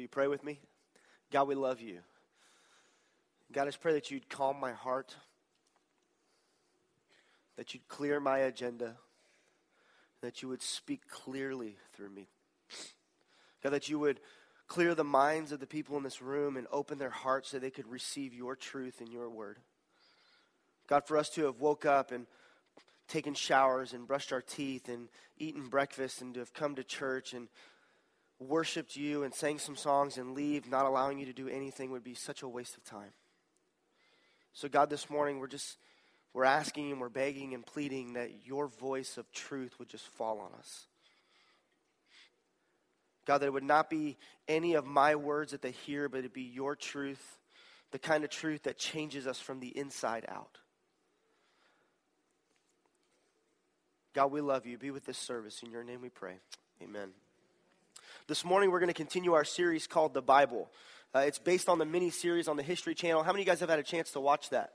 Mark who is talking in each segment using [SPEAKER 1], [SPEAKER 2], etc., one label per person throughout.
[SPEAKER 1] Will you pray with me? God, we love you. God, I just pray that you'd calm my heart, that you'd clear my agenda, that you would speak clearly through me. God, that you would clear the minds of the people in this room and open their hearts so they could receive your truth and your word. God, for us to have woke up and taken showers and brushed our teeth and eaten breakfast and to have come to church and worshiped you and sang some songs and leave not allowing you to do anything would be such a waste of time. So, God, this morning we're just we're asking and we're begging and pleading that your voice of truth would just fall on us. God, that it would not be any of my words that they hear, but it be your truth, the kind of truth that changes us from the inside out. God, we love you. Be with this service. In your name we pray. Amen. This morning, we're going to continue our series called The Bible. Uh, it's based on the mini series on the History Channel. How many of you guys have had a chance to watch that?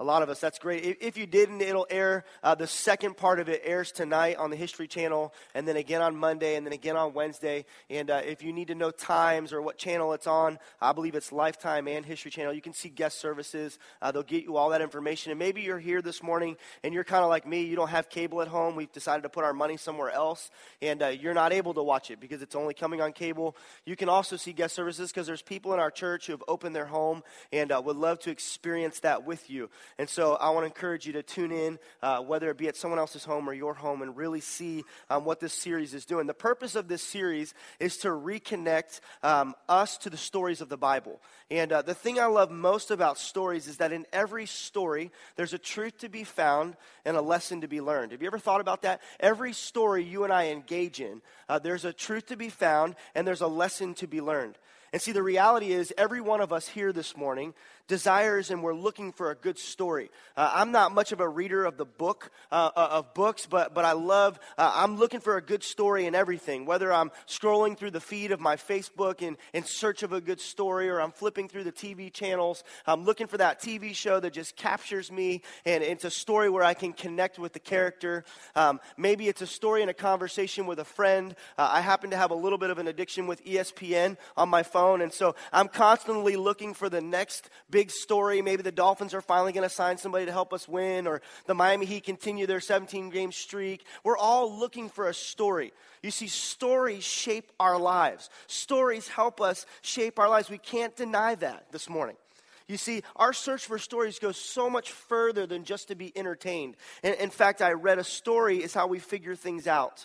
[SPEAKER 1] A lot of us. That's great. If you didn't, it'll air. Uh, the second part of it airs tonight on the History Channel, and then again on Monday, and then again on Wednesday. And uh, if you need to know times or what channel it's on, I believe it's Lifetime and History Channel. You can see guest services. Uh, they'll get you all that information. And maybe you're here this morning and you're kind of like me. You don't have cable at home. We've decided to put our money somewhere else, and uh, you're not able to watch it because it's only coming on cable. You can also see guest services because there's people in our church who have opened their home and uh, would love to experience that with you. And so I want to encourage you to tune in, uh, whether it be at someone else's home or your home, and really see um, what this series is doing. The purpose of this series is to reconnect um, us to the stories of the Bible. And uh, the thing I love most about stories is that in every story, there's a truth to be found and a lesson to be learned. Have you ever thought about that? Every story you and I engage in, uh, there's a truth to be found and there's a lesson to be learned. And see, the reality is, every one of us here this morning desires and we're looking for a good story. Uh, I'm not much of a reader of the book, uh, uh, of books, but, but I love, uh, I'm looking for a good story in everything. Whether I'm scrolling through the feed of my Facebook in, in search of a good story or I'm flipping through the TV channels, I'm looking for that TV show that just captures me and it's a story where I can connect with the character. Um, maybe it's a story in a conversation with a friend. Uh, I happen to have a little bit of an addiction with ESPN on my phone, and so I'm constantly looking for the next big big story. Maybe the Dolphins are finally going to sign somebody to help us win, or the Miami Heat continue their 17 game streak. We're all looking for a story. You see, stories shape our lives, stories help us shape our lives. We can't deny that this morning. You see, our search for stories goes so much further than just to be entertained. And in fact, I read a story is how we figure things out.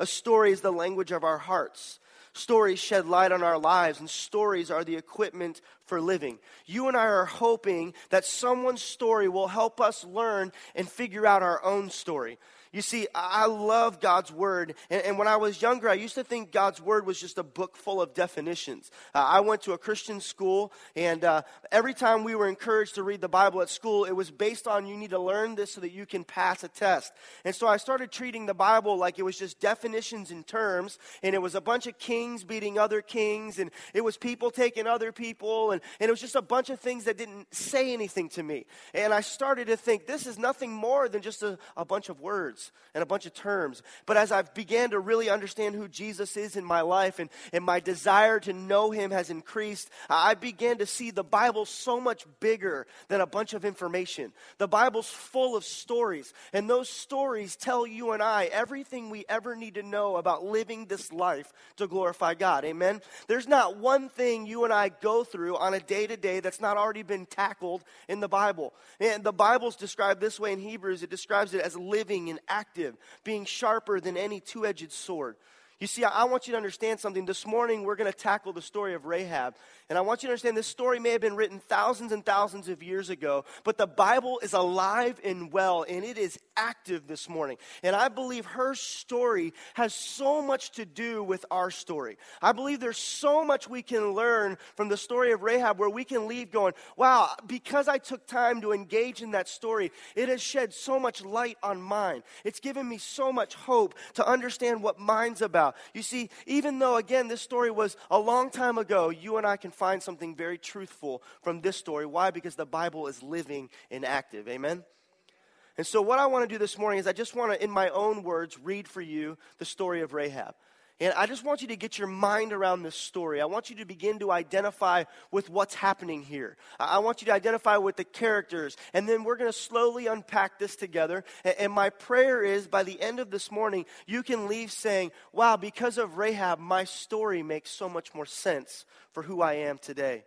[SPEAKER 1] A story is the language of our hearts. Stories shed light on our lives, and stories are the equipment for living. You and I are hoping that someone's story will help us learn and figure out our own story. You see, I love God's Word. And, and, when I was younger, I used to think God's Word was just a book full of definitions. Uh, I went to a Christian school, and uh, every time we were encouraged to read the Bible at school, it was based on you need to learn this so that you can pass a test. And so I started treating the Bible like it was just definitions and terms, and it was a bunch of kings beating other kings, and it was people taking other people, and, and it was just a bunch of things that didn't say anything to me. And I started to think this is nothing more than just a, a bunch of words words and a bunch of terms. But as I've began to really understand who Jesus is in my life and, and my desire to know him has increased, I began to see the Bible so much bigger than a bunch of information. The Bible's full of stories, and those stories tell you and I everything we ever need to know about living this life to glorify God. Amen? There's not one thing you and I go through on a day to day that's not already been tackled in the Bible. And the Bible's described this way in Hebrews, it describes it as living and active, being sharper than any two edged sword. You see, I want you to understand something. This morning, we're going to tackle the story of Rahab. And I want you to understand this story may have been written thousands and thousands of years ago, but the Bible is alive and well, and it is active this morning. And I believe her story has so much to do with our story. I believe there's so much we can learn from the story of Rahab where we can leave going, wow, because I took time to engage in that story, it has shed so much light on mine. It's given me so much hope to understand what mine's about. You see, even though, again, this story was a long time ago, you and I can find something very truthful from this story. Why? Because the Bible is living and active. Amen? And so, what I want to do this morning is I just want to, in my own words, read for you the story of Rahab. And I just want you to get your mind around this story. I want you to begin to identify with what's happening here. I want you to identify with the characters. And then we're going to slowly unpack this together. And my prayer is by the end of this morning, you can leave saying, wow, because of Rahab, my story makes so much more sense for who I am today.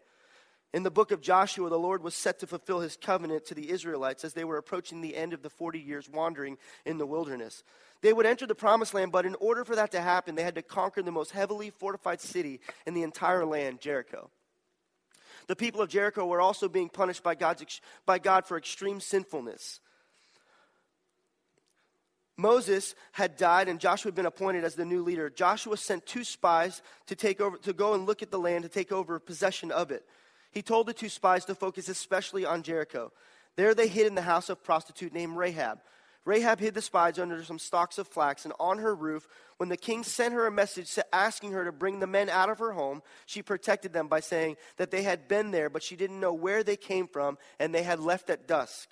[SPEAKER 1] In the book of Joshua, the Lord was set to fulfill his covenant to the Israelites as they were approaching the end of the 40 years wandering in the wilderness. They would enter the promised land, but in order for that to happen, they had to conquer the most heavily fortified city in the entire land, Jericho. The people of Jericho were also being punished by, God's, by God for extreme sinfulness. Moses had died and Joshua had been appointed as the new leader. Joshua sent two spies to take over to go and look at the land to take over possession of it. He told the two spies to focus especially on Jericho. There they hid in the house of a prostitute named Rahab. Rahab hid the spies under some stalks of flax, and on her roof, when the king sent her a message asking her to bring the men out of her home, she protected them by saying that they had been there, but she didn't know where they came from, and they had left at dusk.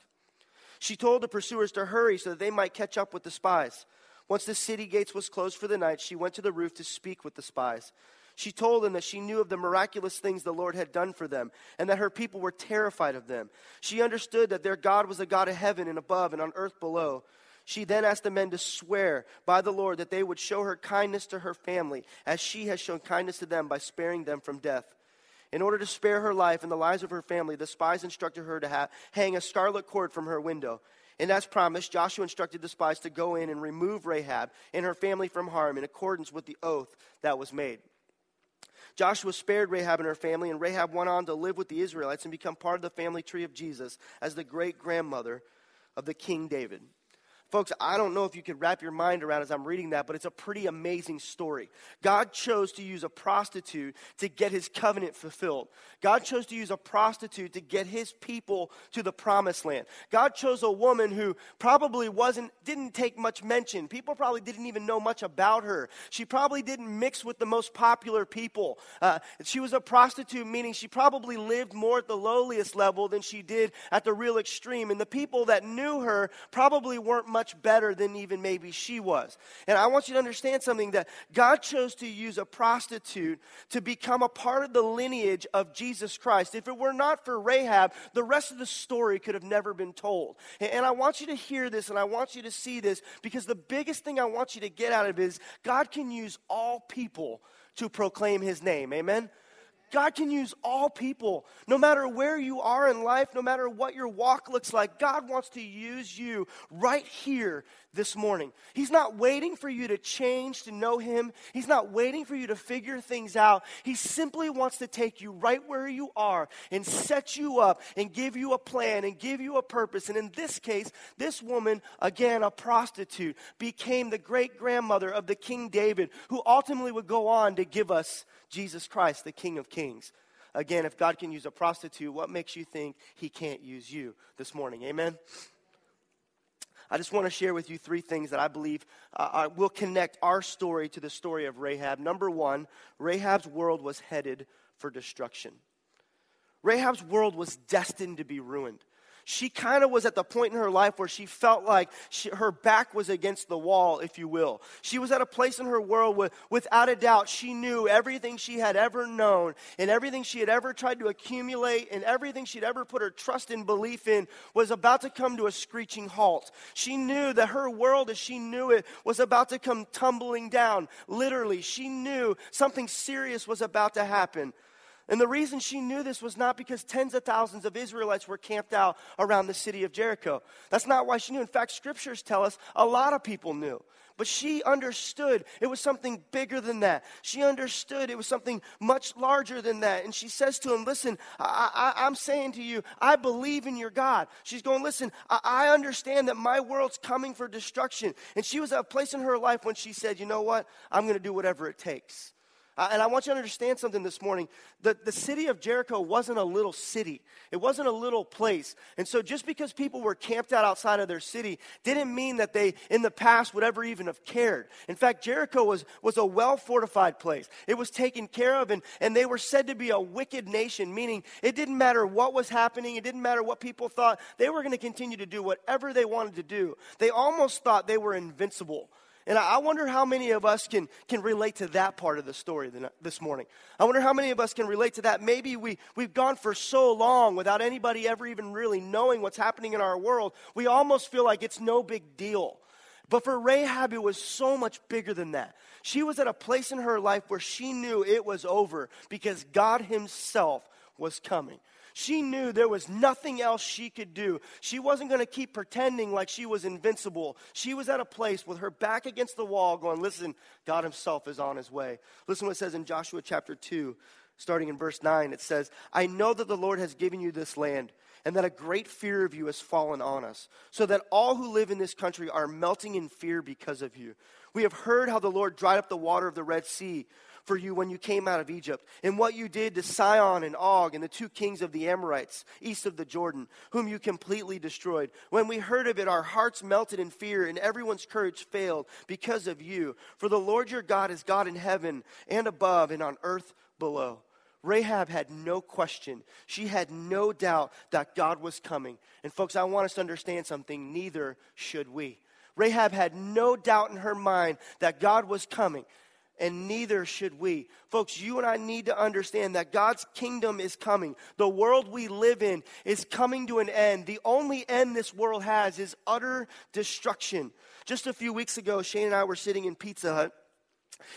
[SPEAKER 1] She told the pursuers to hurry so that they might catch up with the spies. Once the city gates was closed for the night, she went to the roof to speak with the spies. She told them that she knew of the miraculous things the Lord had done for them and that her people were terrified of them. She understood that their God was a God of heaven and above and on earth below. She then asked the men to swear by the Lord that they would show her kindness to her family as she has shown kindness to them by sparing them from death. In order to spare her life and the lives of her family, the spies instructed her to hang a scarlet cord from her window. And as promised, Joshua instructed the spies to go in and remove Rahab and her family from harm in accordance with the oath that was made. Joshua spared Rahab and her family, and Rahab went on to live with the Israelites and become part of the family tree of Jesus as the great grandmother of the King David. Folks, I don't know if you could wrap your mind around as I'm reading that, but it's a pretty amazing story. God chose to use a prostitute to get his covenant fulfilled. God chose to use a prostitute to get his people to the promised land. God chose a woman who probably wasn't didn't take much mention. People probably didn't even know much about her. She probably didn't mix with the most popular people. Uh, she was a prostitute, meaning she probably lived more at the lowliest level than she did at the real extreme. And the people that knew her probably weren't much much better than even maybe she was. And I want you to understand something that God chose to use a prostitute to become a part of the lineage of Jesus Christ. If it were not for Rahab, the rest of the story could have never been told. And I want you to hear this and I want you to see this because the biggest thing I want you to get out of it is God can use all people to proclaim his name. Amen? God can use all people, no matter where you are in life, no matter what your walk looks like. God wants to use you right here this morning. He's not waiting for you to change to know Him, He's not waiting for you to figure things out. He simply wants to take you right where you are and set you up and give you a plan and give you a purpose. And in this case, this woman, again, a prostitute, became the great grandmother of the King David, who ultimately would go on to give us Jesus Christ, the King of Kings. Again, if God can use a prostitute, what makes you think he can't use you this morning? Amen? I just want to share with you three things that I believe uh, uh, will connect our story to the story of Rahab. Number one, Rahab's world was headed for destruction. Rahab's world was destined to be ruined she kind of was at the point in her life where she felt like she, her back was against the wall, if you will. She was at a place in her world where, without a doubt, she knew everything she had ever known and everything she had ever tried to accumulate and everything she'd ever put her trust and belief in was about to come to a screeching halt. She knew that her world, as she knew it, was about to come tumbling down. Literally, she knew something serious was about to happen. And the reason she knew this was not because tens of thousands of Israelites were camped out around the city of Jericho. That's not why she knew. In fact, scriptures tell us a lot of people knew. But she understood it was something bigger than that. She understood it was something much larger than that. And she says to him, Listen, I, am saying to you, I believe in your God. She's going, Listen, I, I understand that my world's coming for destruction. And she was at a place in her life when she said, You know what? I'm going to do whatever it takes. Uh, and I want you to understand something this morning. The, the city of Jericho wasn't a little city, it wasn't a little place. And so just because people were camped out outside of their city didn't mean that they, in the past, would ever even have cared. In fact, Jericho was, was a well fortified place, it was taken care of, and, and they were said to be a wicked nation, meaning it didn't matter what was happening, it didn't matter what people thought, they were going to continue to do whatever they wanted to do. They almost thought they were invincible. And I wonder how many of us can, can relate to that part of the story this morning. I wonder how many of us can relate to that. Maybe we, we've gone for so long without anybody ever even really knowing what's happening in our world, we almost feel like it's no big deal. But for Rahab, it was so much bigger than that. She was at a place in her life where she knew it was over because God Himself was coming. She knew there was nothing else she could do. She wasn't going to keep pretending like she was invincible. She was at a place with her back against the wall going, Listen, God Himself is on His way. Listen what it says in Joshua chapter 2, starting in verse 9. It says, I know that the Lord has given you this land and that a great fear of you has fallen on us, so that all who live in this country are melting in fear because of you. We have heard how the Lord dried up the water of the Red Sea for you when you came out of Egypt, and what you did to Sihon and Og and the two kings of the Amorites east of the Jordan, whom you completely destroyed. When we heard of it, our hearts melted in fear, and everyone's courage failed because of you. For the Lord your God is God in heaven and above and on earth below. Rahab had no question. She had no doubt that God was coming. And, folks, I want us to understand something. Neither should we. Rahab had no doubt in her mind that God was coming and neither should we. Folks, you and I need to understand that God's kingdom is coming. The world we live in is coming to an end. The only end this world has is utter destruction. Just a few weeks ago, Shane and I were sitting in Pizza Hut,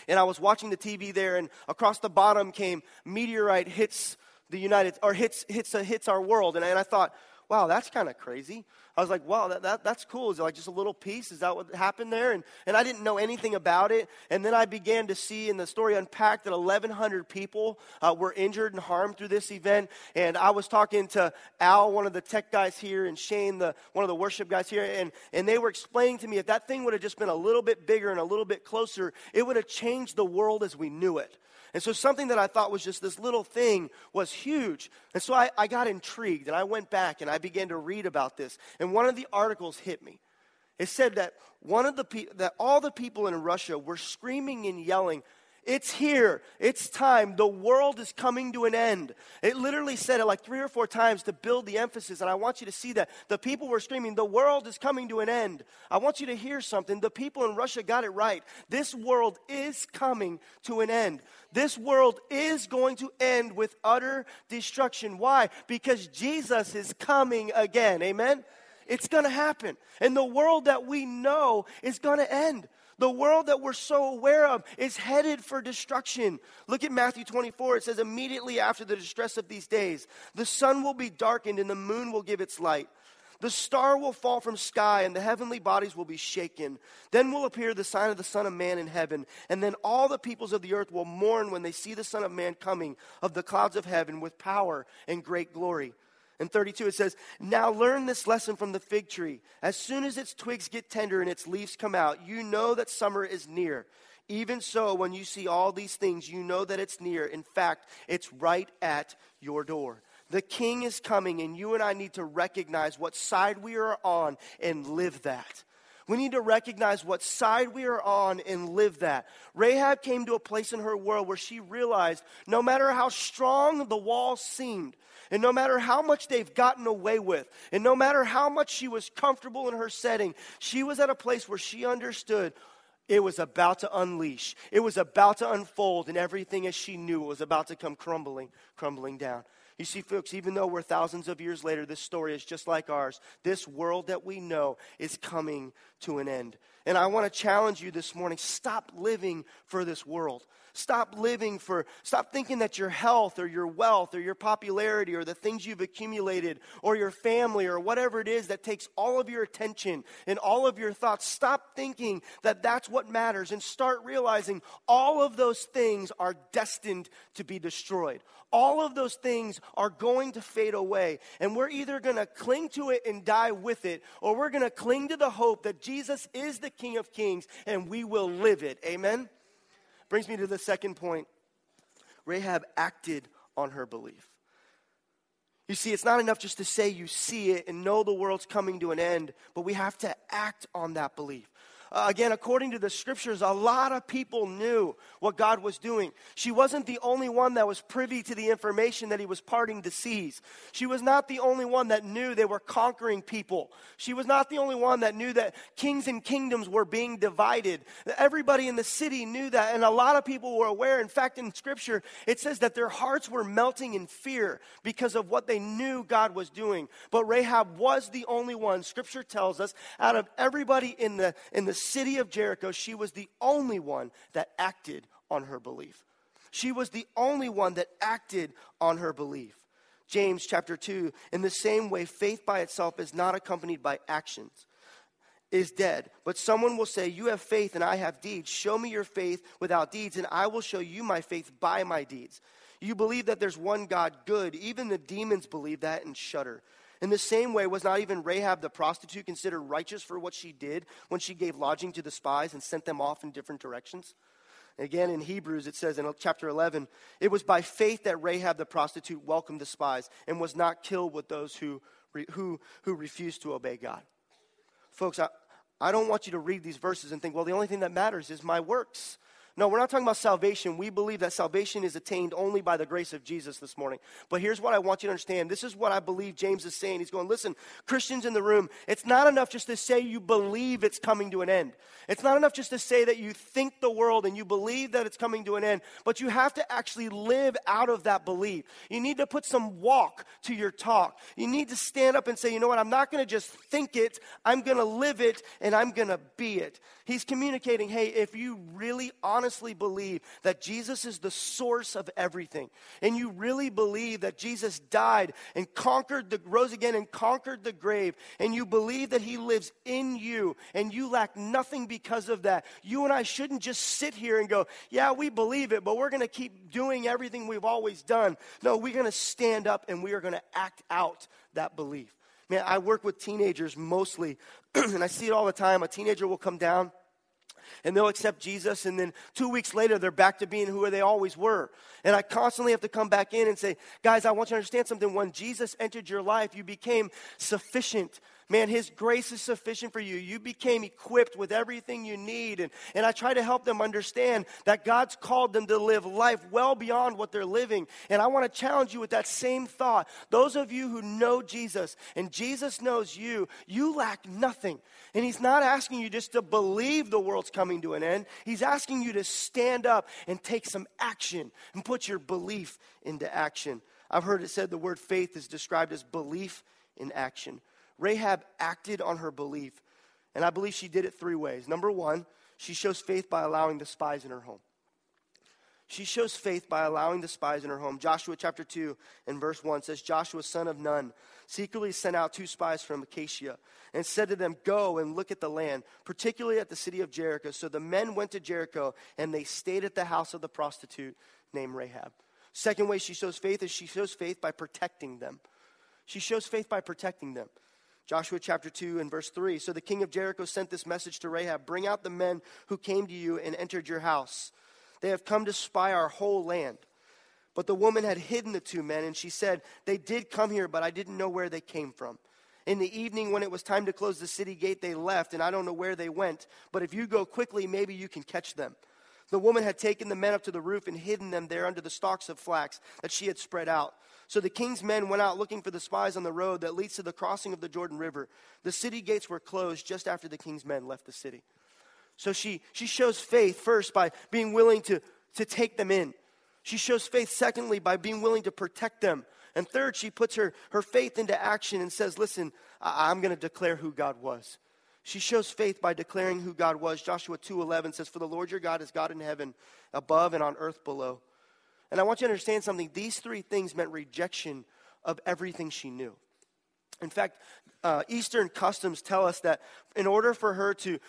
[SPEAKER 1] and I was watching the TV there, and across the bottom came meteorite hits the United, or hits, hits, uh, hits our world. And, and I thought, wow, that's kind of crazy. I was like, wow, that, that, that's cool. Is it like just a little piece? Is that what happened there? And, and I didn't know anything about it. And then I began to see in the story unpacked that 1,100 people uh, were injured and harmed through this event. And I was talking to Al, one of the tech guys here, and Shane, the, one of the worship guys here. And, and they were explaining to me if that thing would have just been a little bit bigger and a little bit closer, it would have changed the world as we knew it. And so something that I thought was just this little thing was huge. And so I, I got intrigued and I went back and I began to read about this. And one of the articles hit me. It said that one of the pe- that all the people in Russia were screaming and yelling, it's here. It's time. The world is coming to an end. It literally said it like three or four times to build the emphasis. And I want you to see that. The people were screaming, The world is coming to an end. I want you to hear something. The people in Russia got it right. This world is coming to an end. This world is going to end with utter destruction. Why? Because Jesus is coming again. Amen? It's going to happen. And the world that we know is going to end. The world that we're so aware of is headed for destruction. Look at Matthew 24. It says, Immediately after the distress of these days, the sun will be darkened and the moon will give its light. The star will fall from sky and the heavenly bodies will be shaken. Then will appear the sign of the Son of Man in heaven. And then all the peoples of the earth will mourn when they see the Son of Man coming of the clouds of heaven with power and great glory. In 32, it says, Now learn this lesson from the fig tree. As soon as its twigs get tender and its leaves come out, you know that summer is near. Even so, when you see all these things, you know that it's near. In fact, it's right at your door. The king is coming, and you and I need to recognize what side we are on and live that. We need to recognize what side we are on and live that. Rahab came to a place in her world where she realized no matter how strong the walls seemed, and no matter how much they've gotten away with, and no matter how much she was comfortable in her setting, she was at a place where she understood it was about to unleash. It was about to unfold, and everything as she knew was about to come crumbling, crumbling down. You see, folks, even though we're thousands of years later, this story is just like ours. This world that we know is coming to an end. And I want to challenge you this morning stop living for this world. Stop living for, stop thinking that your health or your wealth or your popularity or the things you've accumulated or your family or whatever it is that takes all of your attention and all of your thoughts. Stop thinking that that's what matters and start realizing all of those things are destined to be destroyed. All of those things are going to fade away. And we're either going to cling to it and die with it, or we're going to cling to the hope that Jesus is the King of Kings and we will live it. Amen? Brings me to the second point Rahab acted on her belief. You see, it's not enough just to say you see it and know the world's coming to an end, but we have to act on that belief. Uh, again, according to the scriptures, a lot of people knew what God was doing. She wasn't the only one that was privy to the information that he was parting the seas. She was not the only one that knew they were conquering people. She was not the only one that knew that kings and kingdoms were being divided. Everybody in the city knew that, and a lot of people were aware. In fact, in scripture, it says that their hearts were melting in fear because of what they knew God was doing. But Rahab was the only one, scripture tells us, out of everybody in the, in the city of Jericho, she was the only one that acted on her belief. She was the only one that acted on her belief. James chapter 2, in the same way, faith by itself is not accompanied by actions, is dead. But someone will say, You have faith and I have deeds. Show me your faith without deeds, and I will show you my faith by my deeds. You believe that there's one God, good. Even the demons believe that and shudder. In the same way, was not even Rahab the prostitute considered righteous for what she did when she gave lodging to the spies and sent them off in different directions? Again, in Hebrews, it says in chapter 11, it was by faith that Rahab the prostitute welcomed the spies and was not killed with those who, who, who refused to obey God. Folks, I, I don't want you to read these verses and think, well, the only thing that matters is my works. No, we're not talking about salvation. We believe that salvation is attained only by the grace of Jesus this morning. But here's what I want you to understand. This is what I believe James is saying. He's going, listen, Christians in the room, it's not enough just to say you believe it's coming to an end. It's not enough just to say that you think the world and you believe that it's coming to an end, but you have to actually live out of that belief. You need to put some walk to your talk. You need to stand up and say, you know what, I'm not going to just think it, I'm going to live it, and I'm going to be it. He's communicating, hey, if you really honestly believe that Jesus is the source of everything, and you really believe that Jesus died and conquered the, rose again and conquered the grave, and you believe that he lives in you, and you lack nothing because of that, you and I shouldn't just sit here and go, yeah, we believe it, but we're going to keep doing everything we've always done. No, we're going to stand up and we are going to act out that belief. Man, I work with teenagers mostly, and I see it all the time. A teenager will come down and they'll accept Jesus, and then two weeks later, they're back to being who they always were. And I constantly have to come back in and say, guys, I want you to understand something. When Jesus entered your life, you became sufficient Man, His grace is sufficient for you. You became equipped with everything you need. And, and I try to help them understand that God's called them to live life well beyond what they're living. And I want to challenge you with that same thought. Those of you who know Jesus and Jesus knows you, you lack nothing. And He's not asking you just to believe the world's coming to an end, He's asking you to stand up and take some action and put your belief into action. I've heard it said the word faith is described as belief in action. Rahab acted on her belief, and I believe she did it three ways. Number one, she shows faith by allowing the spies in her home. She shows faith by allowing the spies in her home. Joshua chapter 2 and verse 1 says, Joshua, son of Nun, secretly sent out two spies from Acacia and said to them, Go and look at the land, particularly at the city of Jericho. So the men went to Jericho and they stayed at the house of the prostitute named Rahab. Second way she shows faith is she shows faith by protecting them. She shows faith by protecting them. Joshua chapter 2 and verse 3. So the king of Jericho sent this message to Rahab Bring out the men who came to you and entered your house. They have come to spy our whole land. But the woman had hidden the two men, and she said, They did come here, but I didn't know where they came from. In the evening, when it was time to close the city gate, they left, and I don't know where they went. But if you go quickly, maybe you can catch them. The woman had taken the men up to the roof and hidden them there under the stalks of flax that she had spread out. So the king's men went out looking for the spies on the road that leads to the crossing of the Jordan River. The city gates were closed just after the king's men left the city. So she, she shows faith first by being willing to, to take them in. She shows faith, secondly, by being willing to protect them. And third, she puts her, her faith into action and says, Listen, I, I'm going to declare who God was. She shows faith by declaring who God was. Joshua 2:11 says, "For the Lord your God is God in heaven, above and on earth below." And I want you to understand something. These three things meant rejection of everything she knew. In fact, uh, Eastern customs tell us that in order for her to,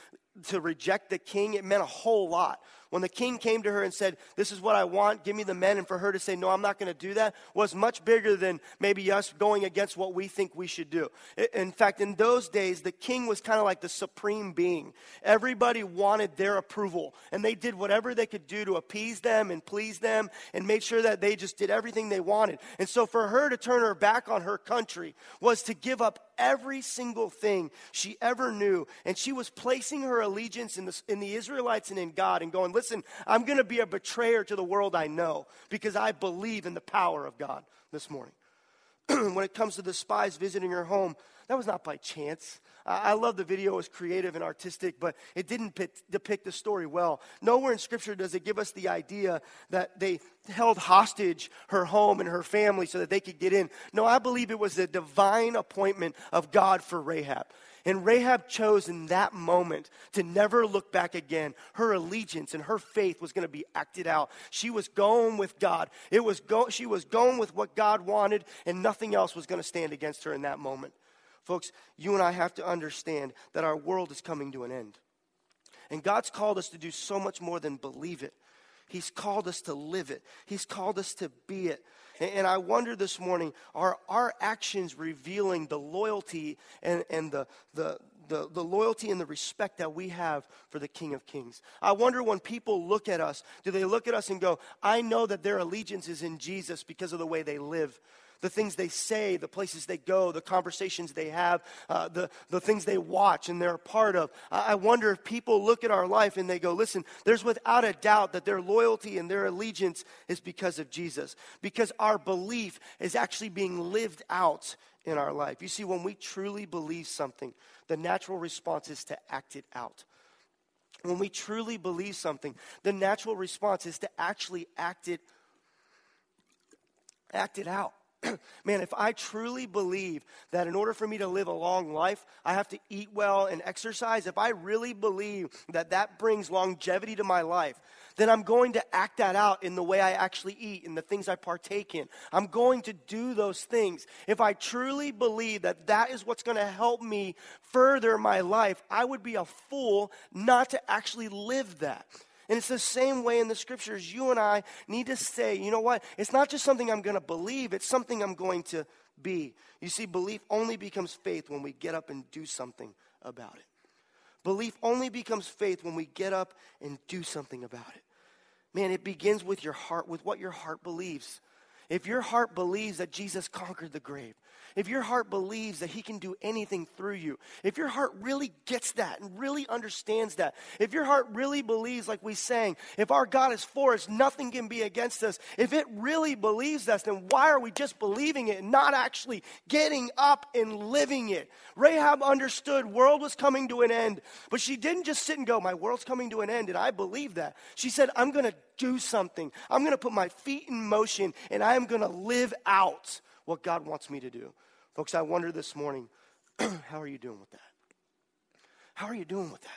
[SPEAKER 1] to reject the king, it meant a whole lot. When the king came to her and said, This is what I want, give me the men, and for her to say, No, I'm not going to do that, was much bigger than maybe us going against what we think we should do. In fact, in those days, the king was kind of like the supreme being. Everybody wanted their approval, and they did whatever they could do to appease them and please them and make sure that they just did everything they wanted. And so for her to turn her back on her country was to give up every single thing she ever knew. And she was placing her allegiance in the, in the Israelites and in God and going, listen, I'm going to be a betrayer to the world I know because I believe in the power of God this morning. when it comes to the spies visiting her home, that was not by chance. I love the video, it was creative and artistic, but it didn't depict the story well. Nowhere in Scripture does it give us the idea that they held hostage her home and her family so that they could get in. No, I believe it was a divine appointment of God for Rahab. And Rahab chose in that moment to never look back again. Her allegiance and her faith was going to be acted out. She was going with God. It was go- she was going with what God wanted, and nothing else was going to stand against her in that moment. Folks, you and I have to understand that our world is coming to an end. And God's called us to do so much more than believe it. He's called us to live it. He's called us to be it. And, I wonder this morning are our actions revealing the loyalty and, and the, the, the, the loyalty and the respect that we have for the King of Kings? I wonder when people look at us, do they look at us and go, I know that their allegiance is in Jesus because of the way they live? The things they say, the places they go, the conversations they have, uh, the, the things they watch and they're a part of. I, wonder if people look at our life and they go, listen, there's without a doubt that their loyalty and their allegiance is because of Jesus, because our belief is actually being lived out in our life. You see, when we truly believe something, the natural response is to act it out. When we truly believe something, the natural response is to actually act it act it out. man, if I truly believe that in order for me to live a long life, I have to eat well and exercise, if I really believe that that brings longevity to my life, then I'm going to act that out in the way I actually eat and the things I partake in. I'm going to do those things. If I truly believe that that is what's going to help me further my life, I would be a fool not to actually live that. And it's the same way in the scriptures. You and I need to say, you know what? It's not just something I'm going to believe, it's something I'm going to be. You see, belief only becomes faith when we get up and do something about it. Belief only becomes faith when we get up and do something about it. Man, it begins with your heart, with what your heart believes. If your heart believes that Jesus conquered the grave, if your heart believes that He can do anything through you, if your heart really gets that and really understands that, if your heart really believes, like we sang, if our God is for us, nothing can be against us, if it really believes us, then why are we just believing it and not actually getting up and living it? Rahab understood world was coming to an end, but she didn't just sit and go, My world's coming to an end, and I believe that. She said, I'm going to do something. I'm going to put my feet in motion and I am going to live out what God wants me to do. Folks, I wonder this morning, how are you doing with that? How are you doing with that?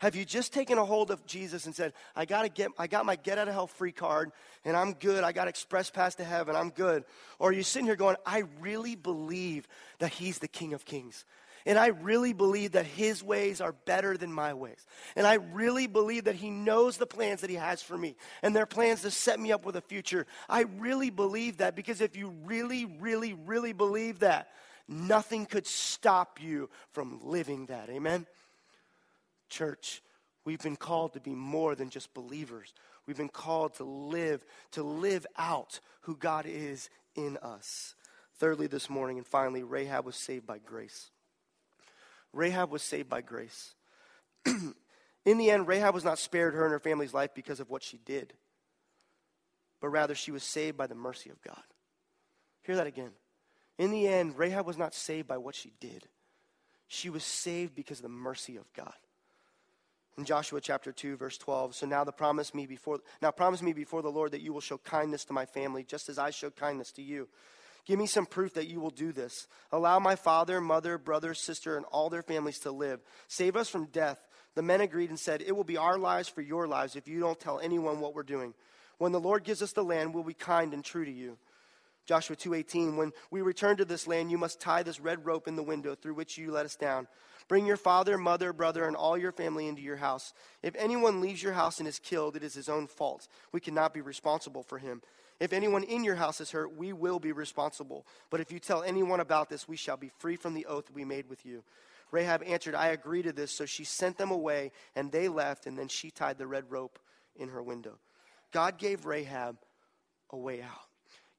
[SPEAKER 1] Have you just taken a hold of Jesus and said, I gotta get I got my get out of hell free card and I'm good. I got express pass to heaven. I'm good. Or are you sitting here going, I really believe that he's the King of Kings. And I really believe that his ways are better than my ways. And I really believe that he knows the plans that he has for me and their plans to set me up with a future. I really believe that because if you really, really, really believe that, nothing could stop you from living that. Amen? Church, we've been called to be more than just believers. We've been called to live, to live out who God is in us. Thirdly, this morning, and finally, Rahab was saved by grace. Rahab was saved by grace. In the end, Rahab was not spared her and her family's life because of what she did, but rather she was saved by the mercy of God. Hear that again. In the end, Rahab was not saved by what she did. She was saved because of the mercy of God. In Joshua chapter 2 verse 12, so now the promise me before now promise me before the Lord that you will show kindness to my family just as I showed kindness to you. Give me some proof that you will do this. Allow my father, mother, brother, sister, and all their families to live. Save us from death. The men agreed and said, It will be our lives for your lives if you don't tell anyone what we're doing. When the Lord gives us the land, we'll be kind and true to you. Joshua 2:18 When we return to this land, you must tie this red rope in the window through which you let us down. Bring your father, mother, brother, and all your family into your house. If anyone leaves your house and is killed, it is his own fault. We cannot be responsible for him. If anyone in your house is hurt, we will be responsible. But if you tell anyone about this, we shall be free from the oath we made with you. Rahab answered, I agree to this. So she sent them away, and they left, and then she tied the red rope in her window. God gave Rahab a way out.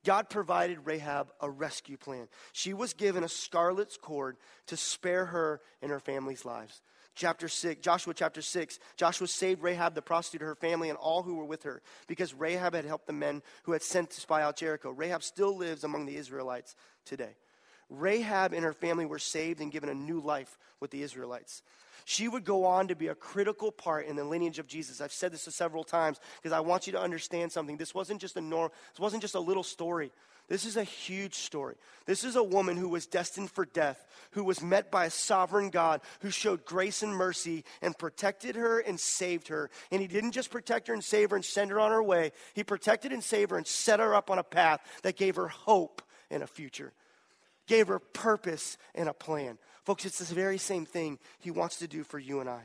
[SPEAKER 1] God provided Rahab a rescue plan. She was given a scarlet's cord to spare her and her family's lives. Chapter 6, Joshua chapter 6, Joshua saved Rahab the prostitute, her family, and all who were with her because Rahab had helped the men who had sent to spy out Jericho. Rahab still lives among the Israelites today. Rahab and her family were saved and given a new life with the Israelites. She would go on to be a critical part in the lineage of Jesus. I've said this several times because I want you to understand something. This wasn't just a norm, this wasn't just a little story. This is a huge story. This is a woman who was destined for death, who was met by a sovereign God who showed grace and mercy and protected her and saved her. And he didn't just protect her and save her and send her on her way, he protected and saved her and set her up on a path that gave her hope and a future, gave her purpose and a plan. Folks, it's this very same thing he wants to do for you and I.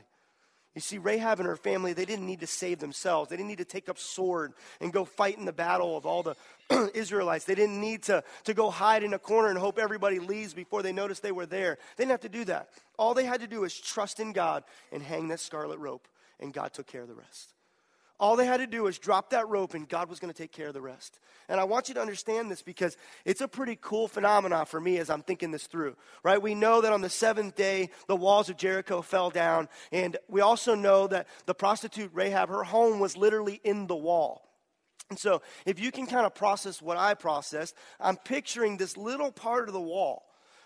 [SPEAKER 1] You see, Rahab and her family, they didn't need to save themselves. They didn't need to take up sword and go fight in the battle of all the Israelites. They didn't need to, to go hide in a corner and hope everybody leaves before they noticed they were there. They didn't have to do that. All they had to do was trust in God and hang that scarlet rope, and God took care of the rest. All they had to do was drop that rope, and God was going to take care of the rest. And I want you to understand this because it's a pretty cool phenomenon for me as I'm thinking this through, right? We know that on the seventh day, the walls of Jericho fell down. And we also know that the prostitute Rahab, her home was literally in the wall. And so, if you can kind of process what I processed, I'm picturing this little part of the wall.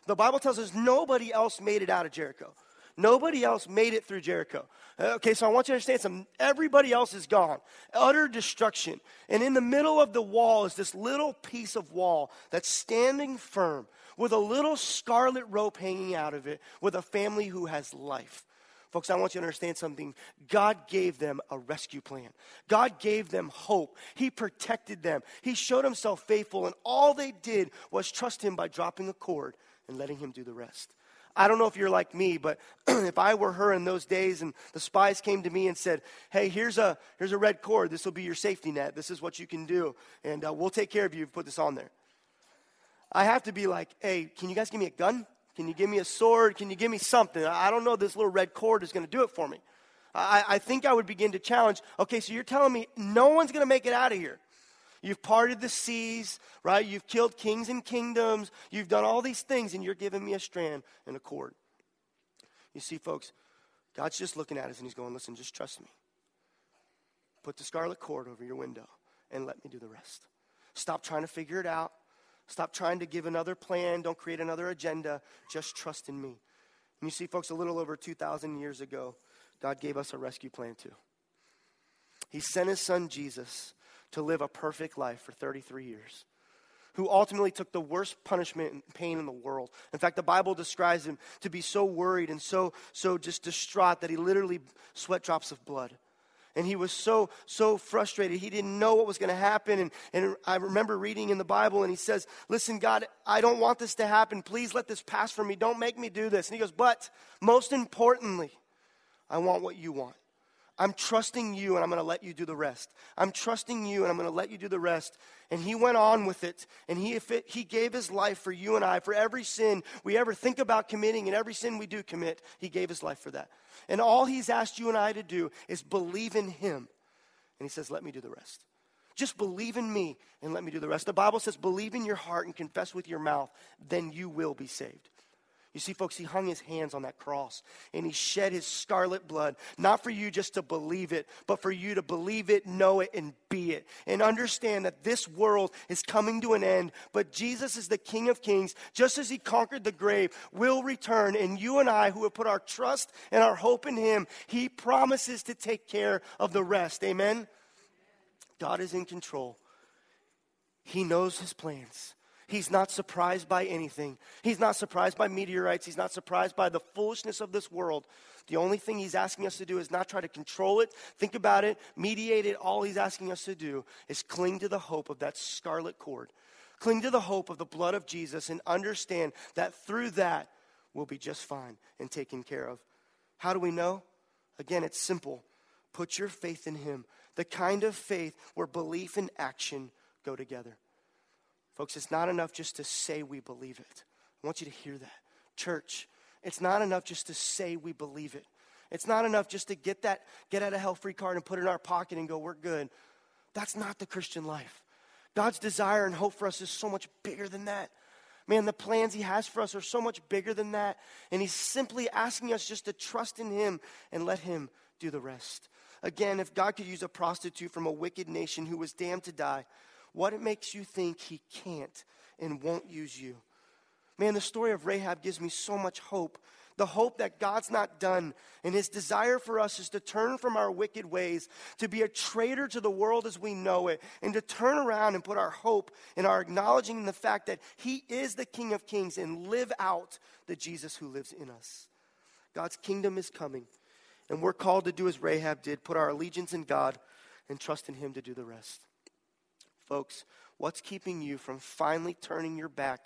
[SPEAKER 1] The Bible tells us nobody else made it out of Jericho. Nobody else made it through Jericho. Uh, okay, so I want you to understand something. Everybody else is gone. Utter destruction. And in the middle of the wall is this little piece of wall that's standing firm with a little scarlet rope hanging out of it with a family who has life. Folks, I want you to understand something. God gave them a rescue plan. God gave them hope. He protected them. He showed himself faithful, and all they did was trust him by dropping a cord and letting him do the rest. I don't know if you're like me, but if I were her in those days and the spies came to me and said, hey, here's a, here's a red cord. This will be your safety net. This is what you can do. And uh, we'll take care of you if you put this on there. I have to be like, hey, can you guys give me a gun? Can you give me a sword? Can you give me something? I don't know this little red cord is going to do it for me. I, I think I would begin to challenge, okay, so you're telling me no one's going to make it out of here. You've parted the seas, right? You've killed kings and kingdoms. You've done all these things, and you're giving me a strand and a cord. You see, folks, God's just looking at us and He's going, listen, just trust me. Put the scarlet cord over your window and let me do the rest. Stop trying to figure it out. Stop trying to give another plan. Don't create another agenda. Just trust in me. And you see, folks, a little over 2,000 years ago, God gave us a rescue plan too. He sent His Son Jesus to live a perfect life for 33 years, who ultimately took the worst punishment and pain in the world. In fact, the Bible describes him to be so worried and so, so just distraught that he literally sweat drops of blood. And he was so, so frustrated. He didn't know what was going to happen. And, and I remember reading in the Bible, and he says, Listen, God, I don't want this to happen. Please let this pass from me. Don't make me do this. And he goes, But most importantly, I want what you want. I'm trusting you and I'm going to let you do the rest. I'm trusting you and I'm going to let you do the rest. And he went on with it. And he, it, he gave his life for you and I, for every sin we ever think about committing and every sin we do commit. He gave his life for that. And all he's asked you and I to do is believe in him. And he says, let me do the rest. Just believe in me and let me do the rest. The Bible says, believe in your heart and confess with your mouth, then you will be saved. You see, folks, he hung his hands on that cross and he shed his scarlet blood, not for you just to believe it, but for you to believe it, know it, and be it. And understand that this world is coming to an end, but Jesus is the King of Kings. Just as he conquered the grave, will return. And you and I, who have put our trust and our hope in him, he promises to take care of the rest. Amen? God is in control, he knows his plans. He's not surprised by anything. He's not surprised by meteorites. He's not surprised by the foolishness of this world. The only thing he's asking us to do is not try to control it, think about it, mediate it. All he's asking us to do is cling to the hope of that scarlet cord. Cling to the hope of the blood of Jesus and understand that through that, we'll be just fine and taken care of. How do we know? Again, it's simple. Put your faith in Him, the kind of faith where belief and action go together. Folks, it's not enough just to say we believe it. I want you to hear that. Church, it's not enough just to say we believe it. It's not enough just to get that get out of hell free card and put it in our pocket and go, we're good. That's not the Christian life. God's desire and hope for us is so much bigger than that. Man, the plans He has for us are so much bigger than that. And He's simply asking us just to trust in Him and let Him do the rest. Again, if God could use a prostitute from a wicked nation who was damned to die, what it makes you think He can't and won't use you? Man, the story of Rahab gives me so much hope the hope that God's not done. And his desire for us is to turn from our wicked ways, to be a traitor to the world as we know it, and to turn around and put our hope in our acknowledging the fact that he is the King of Kings and live out the Jesus who lives in us. God's kingdom is coming, and we're called to do as Rahab did put our allegiance in God and trust in him to do the rest. Folks, what's keeping you from finally turning your back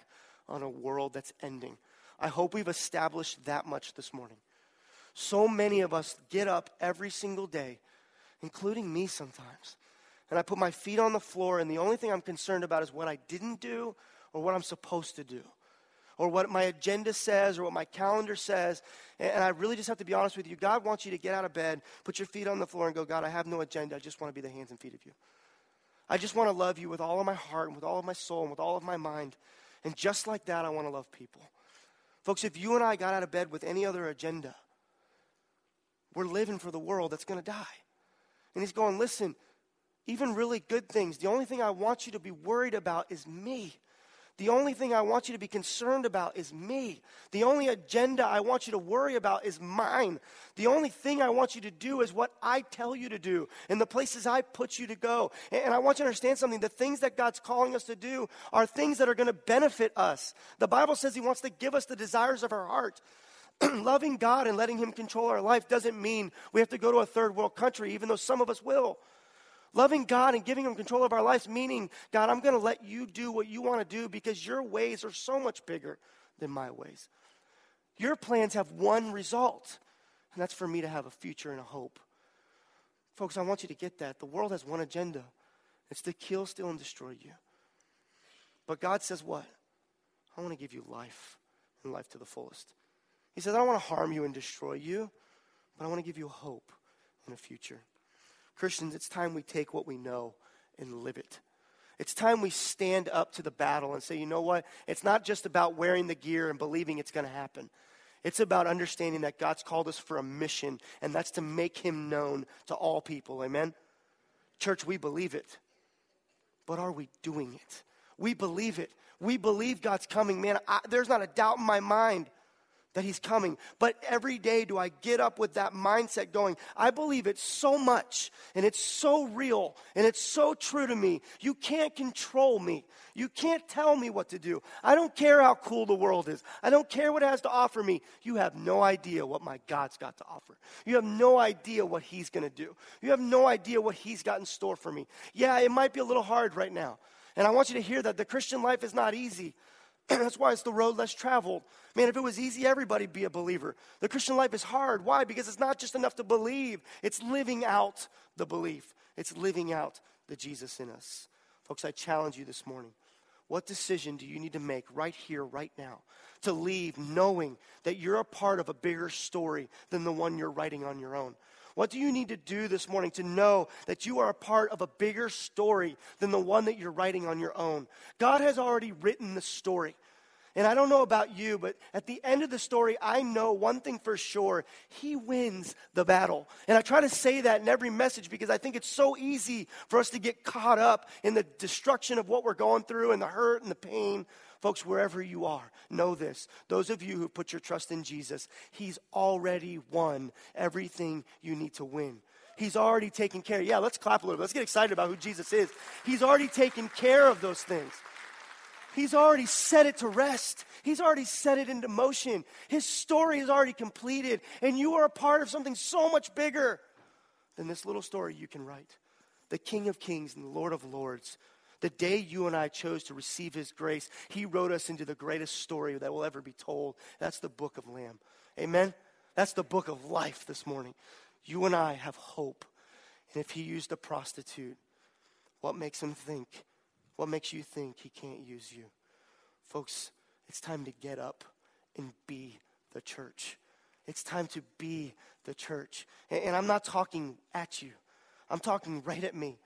[SPEAKER 1] on a world that's ending? I hope we've established that much this morning. So many of us get up every single day, including me sometimes, and I put my feet on the floor, and the only thing I'm concerned about is what I didn't do or what I'm supposed to do, or what my agenda says or what my calendar says. And I really just have to be honest with you. God wants you to get out of bed, put your feet on the floor, and go, God, I have no agenda. I just want to be the hands and feet of you. I just want to love you with all of my heart and with all of my soul and with all of my mind. And just like that, I want to love people. Folks, if you and I got out of bed with any other agenda, we're living for the world that's going to die. And he's going, listen, even really good things, the only thing I want you to be worried about is me. The only thing I want you to be concerned about is me. The only agenda I want you to worry about is mine. The only thing I want you to do is what I tell you to do and the places I put you to go. And I want you to understand something. The things that God's calling us to do are things that are going to benefit us. The Bible says He wants to give us the desires of our heart. Loving God and letting Him control our life doesn't mean we have to go to a third world country, even though some of us will. Loving God and giving Him control of our lives, meaning, God, I'm going to let you do what you want to do because your ways are so much bigger than my ways. Your plans have one result, and that's for me to have a future and a hope. Folks, I want you to get that. The world has one agenda it's to kill, steal, and destroy you. But God says, What? I want to give you life and life to the fullest. He says, I don't want to harm you and destroy you, but I want to give you hope and a future. Christians, it's time we take what we know and live it. It's time we stand up to the battle and say, you know what? It's not just about wearing the gear and believing it's going to happen. It's about understanding that God's called us for a mission, and that's to make him known to all people. Amen? Church, we believe it. But are we doing it? We believe it. We believe God's coming. Man, I, there's not a doubt in my mind that he's coming. But every day do I get up with that mindset going, I believe it so much and it's so real and it's so true to me. You can't control me. You can't tell me what to do. I don't care how cool the world is. I don't care what it has to offer me. You have no idea what my God's got to offer. You have no idea what he's going to do. You have no idea what he's got in store for me. Yeah, it might be a little hard right now. And I want you to hear that the Christian life is not easy. That's why it's the road less traveled. Man, if it was easy, everybody'd be a believer. The Christian life is hard. Why? Because it's not just enough to believe, it's living out the belief, it's living out the Jesus in us. Folks, I challenge you this morning. What decision do you need to make right here, right now, to leave knowing that you're a part of a bigger story than the one you're writing on your own? What do you need to do this morning to know that you are a part of a bigger story than the one that you're writing on your own? God has already written the story. And I don't know about you, but at the end of the story, I know one thing for sure He wins the battle. And I try to say that in every message because I think it's so easy for us to get caught up in the destruction of what we're going through and the hurt and the pain. Folks, wherever you are, know this. Those of you who put your trust in Jesus, He's already won everything you need to win. He's already taken care. Yeah, let's clap a little bit. Let's get excited about who Jesus is. He's already taken care of those things. He's already set it to rest. He's already set it into motion. His story is already completed, and you are a part of something so much bigger than this little story you can write. The King of Kings and the Lord of Lords The day you and I chose to receive His grace, He wrote us into the greatest story that will ever be told. That's the book of Lamb. Amen? That's the book of life this morning. You and I have hope. And if He used a prostitute, what makes Him think? What makes you think He can't use you? Folks, it's time to get up and be the church. It's time to be the church. And, I'm not talking at you, I'm talking right at me.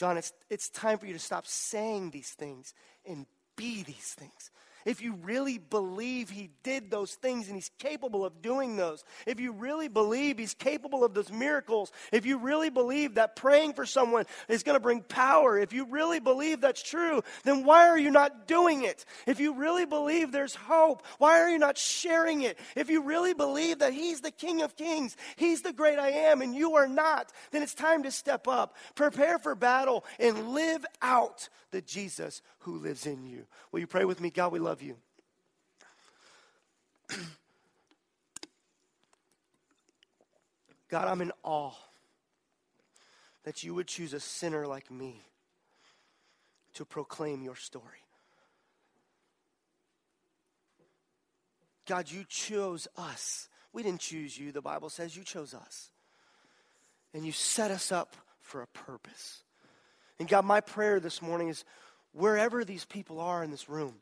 [SPEAKER 1] John, it's, it's time for you to stop saying these things and be these things if you really believe he did those things and he's capable of doing those, if you really believe he's capable of those miracles, if you really believe that praying for someone is going to bring power, if you really believe that's true, then why are you not doing it? If you really believe there's hope, why are you not sharing it? If you really believe that he's the King of Kings, he's the great I am, and you are not, then it's time to step up, prepare for battle, and live out the Jesus who lives in you. Will you pray with me? God, we love you. God, I'm in awe that you would choose a sinner like me to proclaim your story. God, you chose us. We didn't choose you. The Bible says you chose us. And you set us up for a purpose. And God, my prayer this morning is wherever these people are in this room,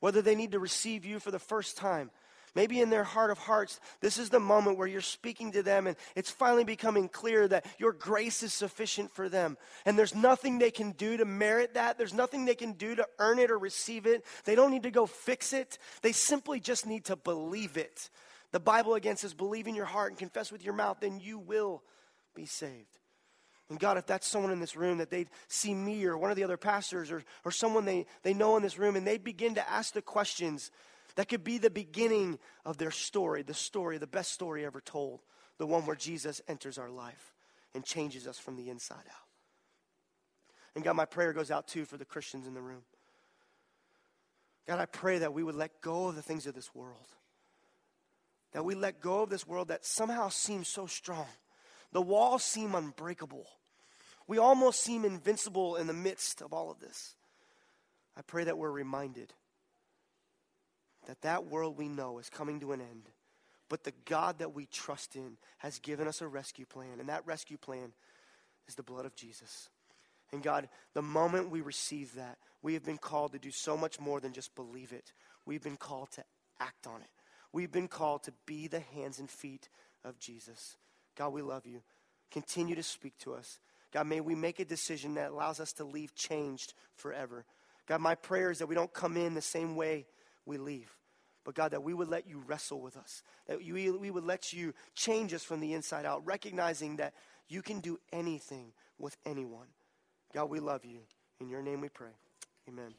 [SPEAKER 1] whether they need to receive you for the first time, maybe in their heart of hearts, this is the moment where you're speaking to them and it's finally becoming clear that your grace is sufficient for them. And there's nothing they can do to merit that. There's nothing they can do to earn it or receive it. They don't need to go fix it. They simply just need to believe it. The Bible again says, believe in your heart and confess with your mouth, then you will be saved. And God, if that's someone in this room that they'd see me or one of the other pastors or, or someone they, they know in this room and they begin to ask the questions that could be the beginning of their story, the story, the best story ever told, the one where Jesus enters our life and changes us from the inside out. And God, my prayer goes out too for the Christians in the room. God, I pray that we would let go of the things of this world. That we let go of this world that somehow seems so strong the walls seem unbreakable. We almost seem invincible in the midst of all of this. I pray that we're reminded that that world we know is coming to an end. But the God that we trust in has given us a rescue plan, and that rescue plan is the blood of Jesus. And God, the moment we receive that, we have been called to do so much more than just believe it. We've been called to act on it. We've been called to be the hands and feet of Jesus. God, we love you. Continue to speak to us. God, may we make a decision that allows us to leave changed forever. God, my prayer is that we don't come in the same way we leave. But God, that we would let you wrestle with us, that you, we would let you change us from the inside out, recognizing that you can do anything with anyone. God, we love you. In your name we pray. Amen.